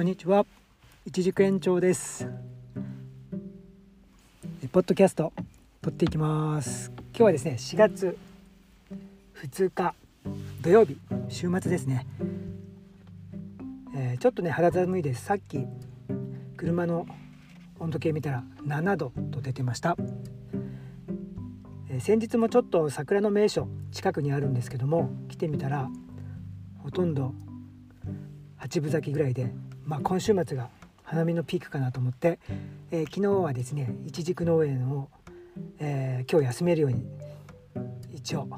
こんにちは。一軸延長です。ポッドキャスト撮っていきます。今日はですね4月2日土曜日週末ですね、えーちょっとね肌寒いです。さっき車の温度計見たら7度と出てました、えー先日もちょっと桜の名所近くにあるんですけども来てみたらほとんど8分咲きぐらいで、まあ、今週末が花見のピークかなと思って、えー昨日はですねいちじく農園を、えー今日休めるように一応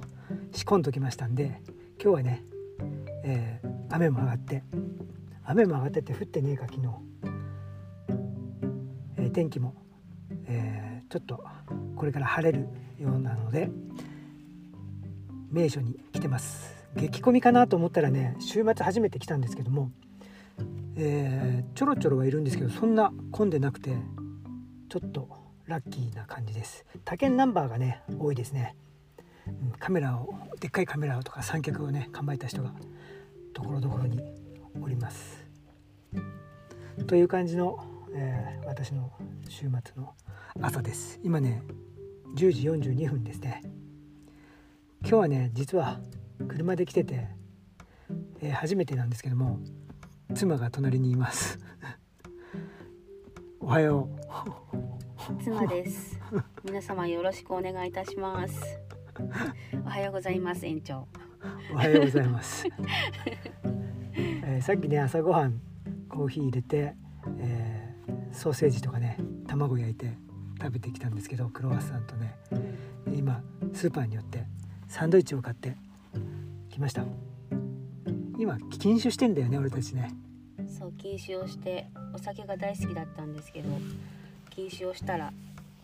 仕込んどきましたんで今日はね、えー雨も上がって雨も上がってて降ってねえか昨日、え天気も、えちょっとこれから晴れるようなので名所に来てます。激混みかなと思ったらね週末初めて来たんですけども、えーちょろちょろはいるんですけどそんな混んでなくてちょっとラッキーな感じです。他県ナンバーがね多いですね、うんカメラをでっかいカメラとか三脚をね構えた人がところどころにおります。という感じの、えー私の週末の朝です。今ね10時42分ですね。今日はね実は車で来てて、えー初めてなんですけども妻が隣にいます おはよ妻です。皆様よろしくお願いいたします。おはようございます園長。うおはようございます、えーさっきね朝ごはんコーヒー入れて、えーソーセージとかね卵焼いて食べてきたんですけどクロワッサンとねで今スーパーに寄ってサンドイッチを買ってきました今禁酒してんだよね俺たちね。そう禁酒をしてお酒が大好きだったんですけど禁酒をしたら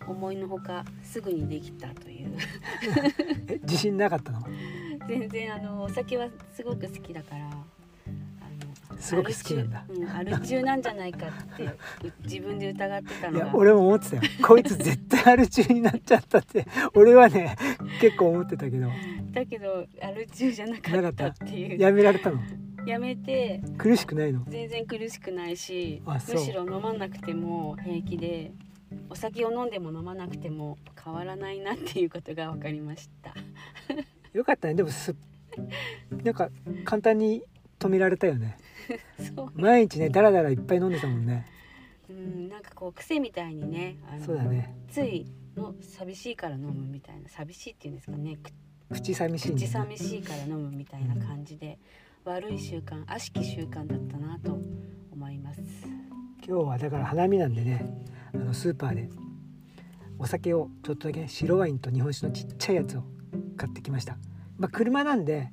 思いのほかすぐにできたという。え自信なかったの？全然あのお酒はすごく好きだからすごく好きなんだ。アル中,、うん、アル中なんじゃないかってう自分で疑ってたのが。いや俺も思ってたよ。こいつ絶対アル中になっちゃったって俺はね結構思ってたけどだけどアル中じゃなかったっていう。やめられたの？やめて。苦しくないの？全然苦しくないしむしろ飲まなくても平気でお酒を飲んでも飲まなくても変わらないなっていうことが分かりました。よかったね。でもすなんか簡単に止められたよね。そう、毎日ねダラダラいっぱい飲んでたもんね。うん、なんかこう癖みたいにねあのそうだね。ついの寂しいから飲むみたいな。寂しいっていうんですかねく口寂しいんだ口寂しいから飲むみたいな感じで悪い習慣悪しき習慣だったなと思います。今日はだから花見なんでねあのスーパーでお酒をちょっとだけね白ワインと日本酒のちっちゃいやつを買ってきました。まあ車なんで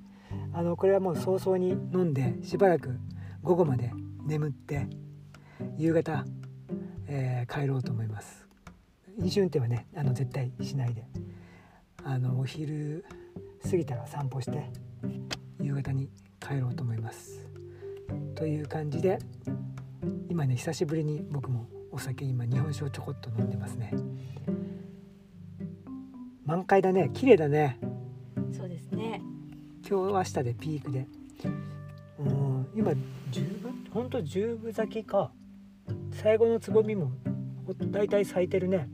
あのこれはもう早々に飲んでしばらく午後まで眠って夕方、えー帰ろうと思います。飲酒運転はねあの絶対しないで。あのお昼過ぎたら散歩して夕方に帰ろうと思います。という感じで今ね久しぶりに僕もお酒今日本酒をちょこっと飲んでますね。満開だね。綺麗だね。そうですね。今日明日でピークで。うん今十分？ほんと十分咲きか。最後のつぼみもほだいたい咲いてるね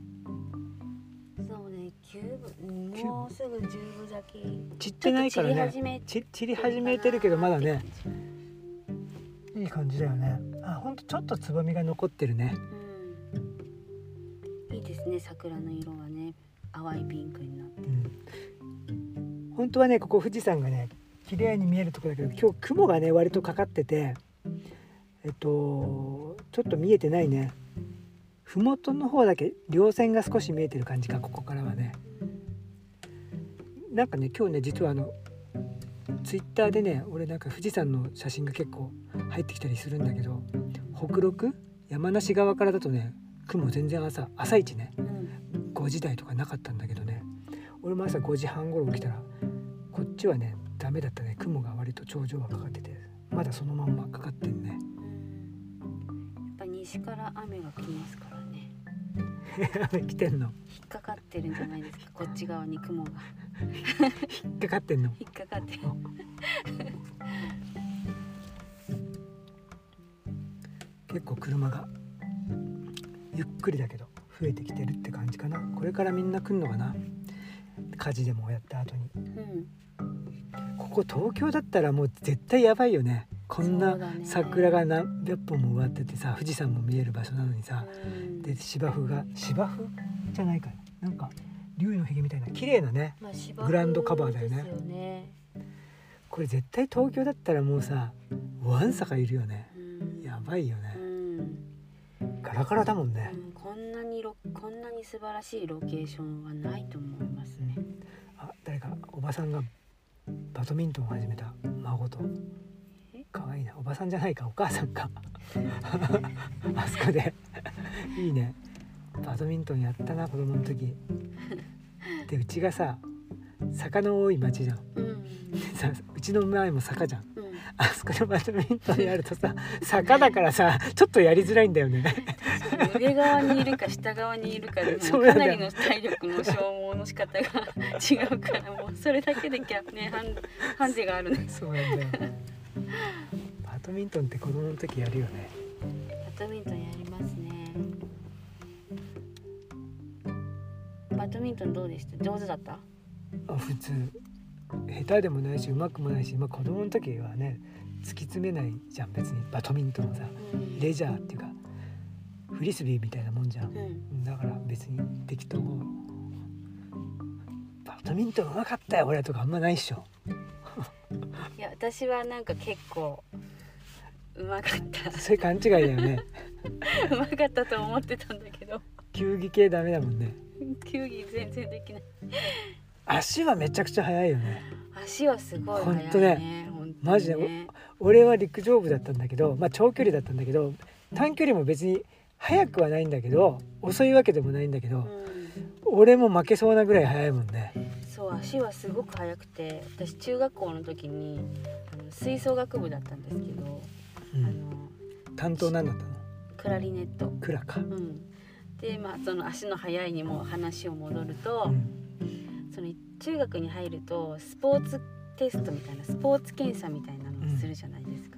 もうすぐ十分咲き散ってないからね。散り始め。てるけどまだね。いい感じだよね。あほんとちょっとつぼみが残ってるね。うん。いいですね桜の色がね。淡いピンクになって。うん。本当はねここ富士山がね綺麗に見えるところだけど今日雲がね割とかかっててえっとちょっと見えてないね。麓の方だけ稜線が少し見えてる感じかここからはねなんかね今日ね実はあのツイッターでね俺なんか富士山の写真が結構入ってきたりするんだけど北陸山梨側からだとね雲全然朝朝一ねうん。5時台とかなかったんだけどね俺も朝5時半頃起きたらこっちはねダメだったね雲が割と頂上はかかっててまだそのまんまかかってんね。うんやっぱ西から雨が来ますから 来てんの？引っかかってるんじゃないですか。こっち側に雲が。引っかかってんの？引っかかってる。結構車がゆっくりだけど増えてきてるって感じかな。これからみんな来んのかな？火事でもやった後に。うん。ここ東京だったらもう絶対やばいよね。こんそな桜が何百本も植わっててさ富士山も見える場所なのにさ。うんで芝生が芝生？じゃないかななんか竜のひげみたいな綺麗なねまあグランドカバーだよね。ね。これ絶対東京だったらもうさわんさかいるよね。うん。やばいようねん。ガラガラだもんね。うんこんなにロこんなに素晴らしいロケーションはないと思いますね。あ誰かおばさんがバドミントンを始めた。孫と。え？可愛いな。おばさんじゃないかお母さんか。あそこで いいね。バドミントンやったな子供の時。でうちがさ坂の多い町じゃん。うん。うちの前も坂じゃん。うん。あそこでバドミントンやるとさ坂だからさちょっとやりづらいんだよね。上側にいるか下側にいるかでも かなりの体力の消耗の仕方が違うからもうそれだけで逆ねハンハンデがあるね。そうなんだよバドミントンって子供の時やるよね。バドミントンやりますね。バドミントンどうでした？上手だった？あ普通。下手でもないしうまくもないし、まあ、子供の時はね突き詰めないじゃん別に。バドミントンはさうん。レジャーっていうかフリスビーみたいなもんじゃん。うん。だから別に適当。バドミントンうまかったよ俺とかあんまないっしょ。いや私はなんか結構うまかった。そういう勘違いだよね。うまかったと思ってたんだけど。球技系ダメだもんね球技全然できない。足はめちゃくちゃ速いよね。足はすごい速いね。ほんとね。マジでね俺は陸上部だったんだけどまあ長距離だったんだけど短距離も別に速くはないんだけど遅いわけでもないんだけど、うん。俺も負けそうなぐらい速いもんね。そう足はすごく速くて私中学校の時にあの吹奏楽部だったんですけど、うん。あの担当なんだったの？クラリネット、クラか、うん、でまあその足の速いにも話を戻ると、うん。その中学に入るとスポーツテストみたいなスポーツ検査みたいなのをするじゃないですか、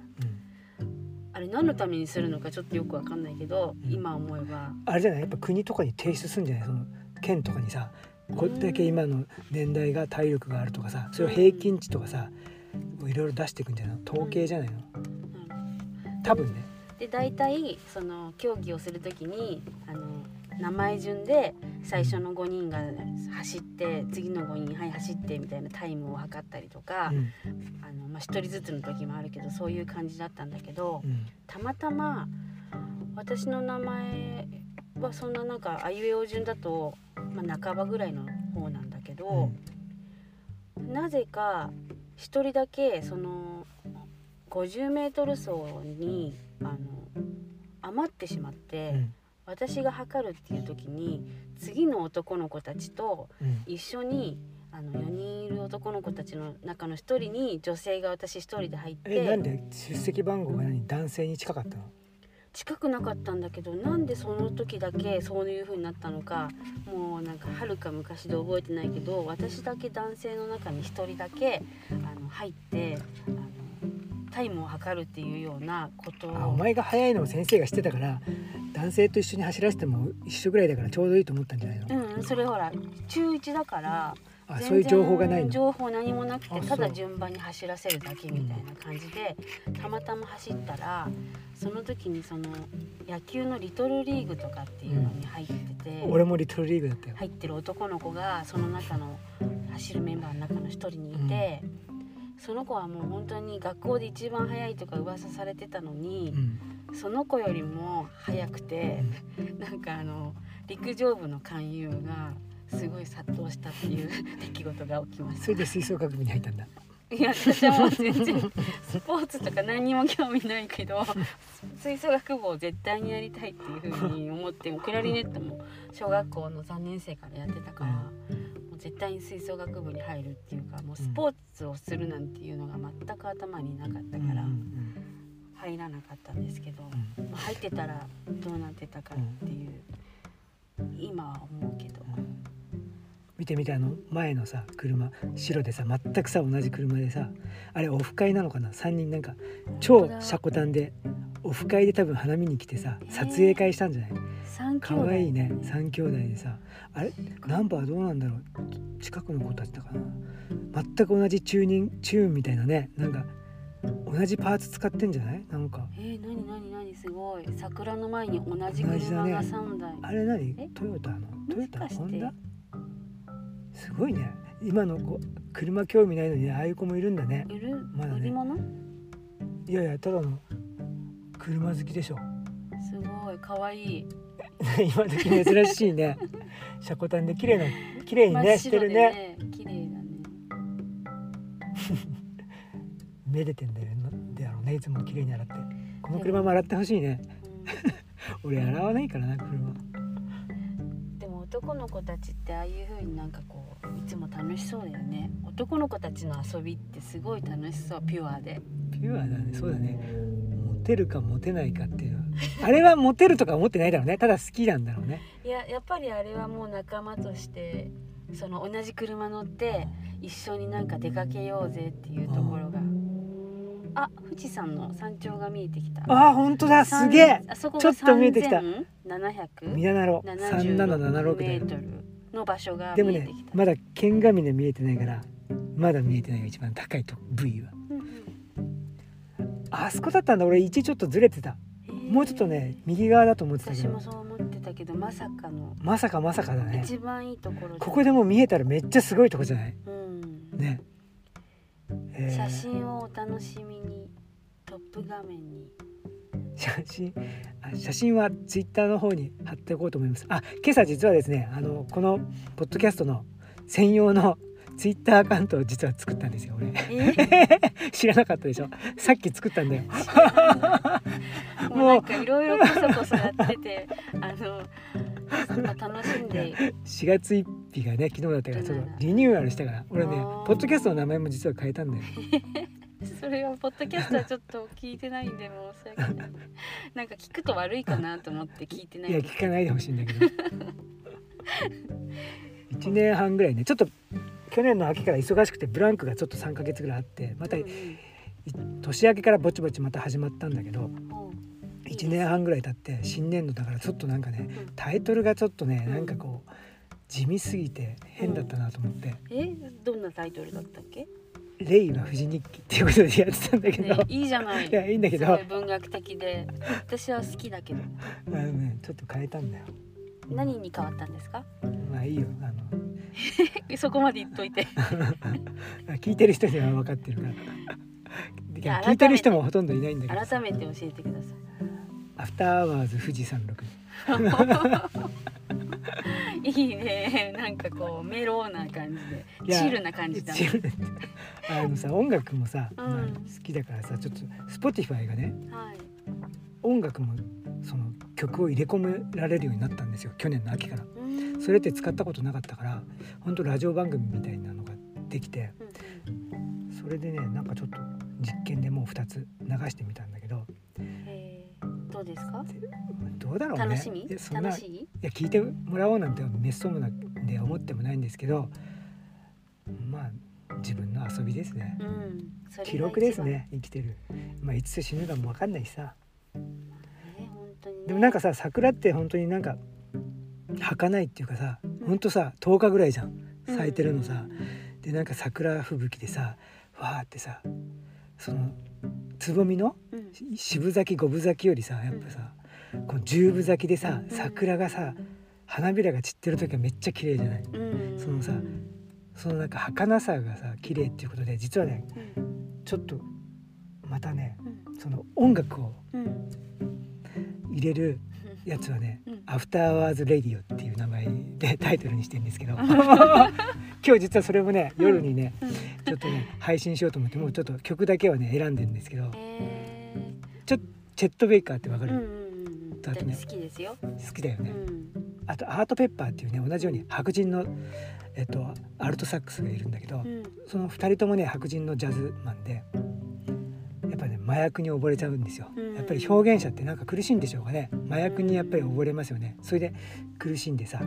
あれ何のためにするのかちょっとよくわかんないけど、うん。今思えば。あれじゃない？やっぱ国とかに提出するんじゃない？その県とかにさこれだけ今の年代が体力があるとかさそれを平均値とかさいろいろ出していくんじゃないの？統計じゃないの？うん。多分ね。で大体その競技をするときにあの名前順で最初の5人が走って次の5人はい走ってみたいなタイムを測ったりとか、うん。あのまあ、1人ずつの時もあるけどそういう感じだったんだけどうん。たまたま私の名前はそんななんかあいうえお順だと、まあ、半ばぐらいの方なんだけど、なぜか1人だけその 50m 走にあの余ってしまって。うん私が測るっていう時に次の男の子たちとうん。一緒にあの4人いる男の子たちの中の1人に女性が私1人で入ってえなんで出席番号が何？男性に近かったの？近くなかったんだけどなんでその時だけそういう風になったのかもうなんかはるか昔で覚えてないけど私だけ男性の中に1人だけあの入ってあのタイムを測るっていうようなことを。あお前が速いのを先生が知ってたから男性と一緒に走らせても一緒ぐらいだからちょうどいいと思ったんじゃないの、うん、それほら中1だからあそういう情報がないの？情報何もなくてあただ順番に走らせるだけみたいな感じでたまたま走ったらその時にその野球のリトルリーグとかっていうのに入ってて、俺もリトルリーグだったよ、入ってる男の子がその中の走るメンバーの中の一人にいて、その子はもう本当に学校で一番速いとか噂されてたのうに、ん。その子よりも速くて。なんかあの陸上部の勧誘がすごい殺到したっていう 出来事が起きましそれで吹奏楽部に入ったんだ。たいや私はもう全然スポーツとか何にも興味ないけど吹奏楽部を絶対にやりたいっていうふうに思ってもクラリネットも小学校の3年生からやってたから、絶対に吹奏楽部に入るっていうかもうスポーツをするなんていうのが全く頭になかったからうん入らなかったんですけど、う入ってたらどうなってたかっていう、今は思うけど。見てみたあの前のさ車白でさ全くさ同じ車でさあれオフ会なのかな？3人なんか超シャコタンでオフ会で多分花見に来てさ撮影会したんじゃない？三兄可弟愛いね。3兄弟でさあれ？ナンバーどうなんだろう？近くの子たちだかな全く同じチューニングチューンみたいなね。なんか同じパーツ使ってんじゃない？なんか。えー、なになになにすごい。桜の前に同じ車が三台、あれ何？え？トヨタの？トヨタ？ホンダ？すごいね今の子車興味ないのにああいう子もいるんだね。売る、まだね。売り物？いやいやただの車好きでしょ。すごい。可愛い 今時珍しいね。シャコタンで綺麗な綺麗にねしてるね。ね綺麗だね。めでてんだよであろうねいつも綺麗に洗って。この車も洗ってほしいね。俺洗わないからな車。うんでも男の子たちってああいう風になんかこういつも楽しそうだよね。男の子たちの遊びってすごい楽しそうピュアで。ピュアだねそうだね。モテるかモテないかっていう あれはモテるとか思ってないだろうね。ただ好きなんだろうね。いややっぱりあれはもう仲間としてその同じ車乗って一緒になんか出かけようぜっていうところが。あ。富士山の山頂が見えてきた。あー本当だ。すげえ。あそこがちょっと見えてきた。3776見習ろう。3776メートルの場所がでもねまだ剣ヶ峰見えてないからまだ見えてないよ一番高いと部位は。うんうん。あそこだったんだ。俺位置ちょっとずれてたもうちょっとね右側だと思ってたけど。私もそう思ってたけどまさかの。まさかまさかだね。一番いいところここでもう見えたらめっちゃすごいとこじゃない？うん。ね、えー。写真をお楽しみにトップ画面に。写真？あ写真はツイッターの方に貼っておこうと思います。あ今朝実はですねあのこのポッドキャストの専用のツイッターアカウントを実は作ったんですよ俺。え知らなかったでしょ？さっき作ったんだよ。もうなんかいろいろこそこそやっててあのまあ楽しんで。4月1日がね昨日だったからちょっとリニューアルしたから。俺ねポッドキャストの名前も実は変えたんだよ。それはポッドキャストはちょっと聞いてないんで申し訳ないなんか聞くと悪いかなと思って聞いてない。いや聞かないでほしいんだけど。1年半ぐらいねちょっと去年の秋から忙しくてブランクがちょっと3ヶ月ぐらいあってまたい年明けからぼちぼちまた始まったんだけど1年半ぐらい経って新年度だからちょっとなんかねうんタイトルがちょっとねなんかこう地味すぎて変だったなと思って。えどんなタイトルだったっけ、「レイは富士日記」っていうことでやってたんだけど、ね、いいじゃない。いやいいんだけど。文学的で。私は好きだけど。あのねちょっと変えたんだよ。何に変わったんですか？まあいいよそこまで言っといて。聞いてる人には分かってるから。聞いてる人もほとんどいないんだけど。改めて教えてください。アフターアワーズ富士山麓いいね。なんかこうメローな感じで。チルな感じだね。あのさ音楽もさ、うん。まあ好きだからさちょっと Spotify がねはい。音楽もその曲を入れ込められるようになったんですよ。去年の秋から。うーんそれって使ったことなかったから本当ラジオ番組みたいなのができてうんそれでねなんかちょっと実験でもう2つ流してみたんだけどどうですか？どうだろうね。楽しみ？そんな楽しい？いや聞いてもらおうなんてめっそうもなんで思ってもないんですけどまあ自分の遊びですね。うん記録ですね生きてる。まあいつ死ぬかも分かんないしさ。ね。でもなんかさ桜って本当になんか儚いっていうかさうんほんとさ10日ぐらいじゃん。咲いてるのさ。でなんか桜吹雪でさわーってさそのつぼみのうん。渋咲き五分咲きよりさやっぱさこの十分咲きでさうん。桜がさ花びらが散ってる時はめっちゃ綺麗じゃない？うん。そのさそのなんか儚さがさ綺麗っていうことで実はねうん。ちょっとまたねうん。その音楽をうん。入れるやつはねうん「アフターアワーズ・レディオ」っていう名前でタイトルにしてるんですけど。今日実はそれもね夜にねうんちょっとね配信しようと思ってもうちょっと曲だけはね選んでるんですけど。えチェット・ベイカーってわかる、ーうんうんうん。だってね好きですよ。好きだよね、うん。あとアート・ペッパーっていうね同じように白人の、えっと、アルトサックスがいるんだけど、うん。その2人ともね白人のジャズマンでやっぱりね麻薬に溺れちゃうんですよ、うんやっぱり表現者ってなんか苦しいんでしょうかね。麻薬にやっぱり溺れますよね。それで苦しんでさ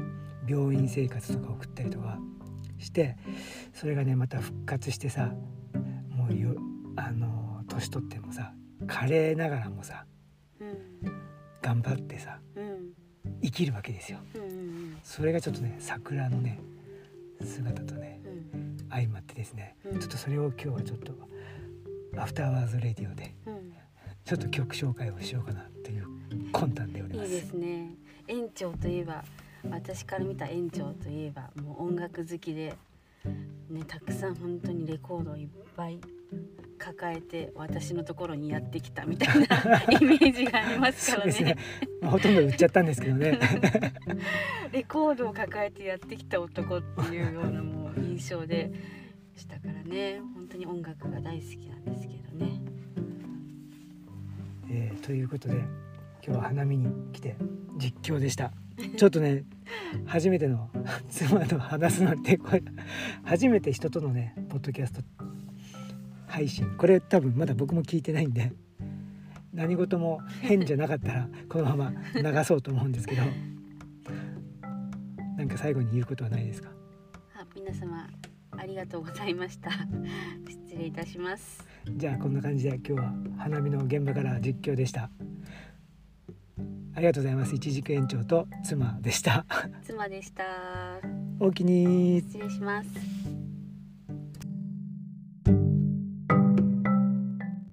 病院生活とか送ったりとかしてそれがねまた復活してさもうよあの年取ってもさ華麗ながらもさうん。頑張ってさうん。生きるわけですよ。うんうんそれがちょっとね桜のね姿とねうん。相まってですねうん。ちょっとそれを今日はちょっとアフターアワーズレディオでうんちょっと曲紹介をしようかなという魂胆でおりいいます。ですね園長といえば私から見た園長といえばもう音楽好きで、ね、たくさん本当にレコードをいっぱい抱えて私のところにやってきたみたいなイメージがありますからねね。まあ、ほとんど売っちゃったんですけどね。レコードを抱えてやってきた男っていうようなもう印象でしたからね本当に音楽が大好きなんですけどね。えーということで今日は花見に来て実況でした。ちょっとね初めての 妻と話すなんてこれ 初めて人とのねポッドキャスト配信これ多分まだ僕も聞いてないんで何事も変じゃなかったらこのまま流そうと思うんですけどなんか最後に言うことはないですか？あ皆様ありがとうございました。失礼いたします。じゃあこんな感じで今日は花見の現場から実況でしたありがとうございます一軸園長と妻でした妻でした。おおきに失礼します。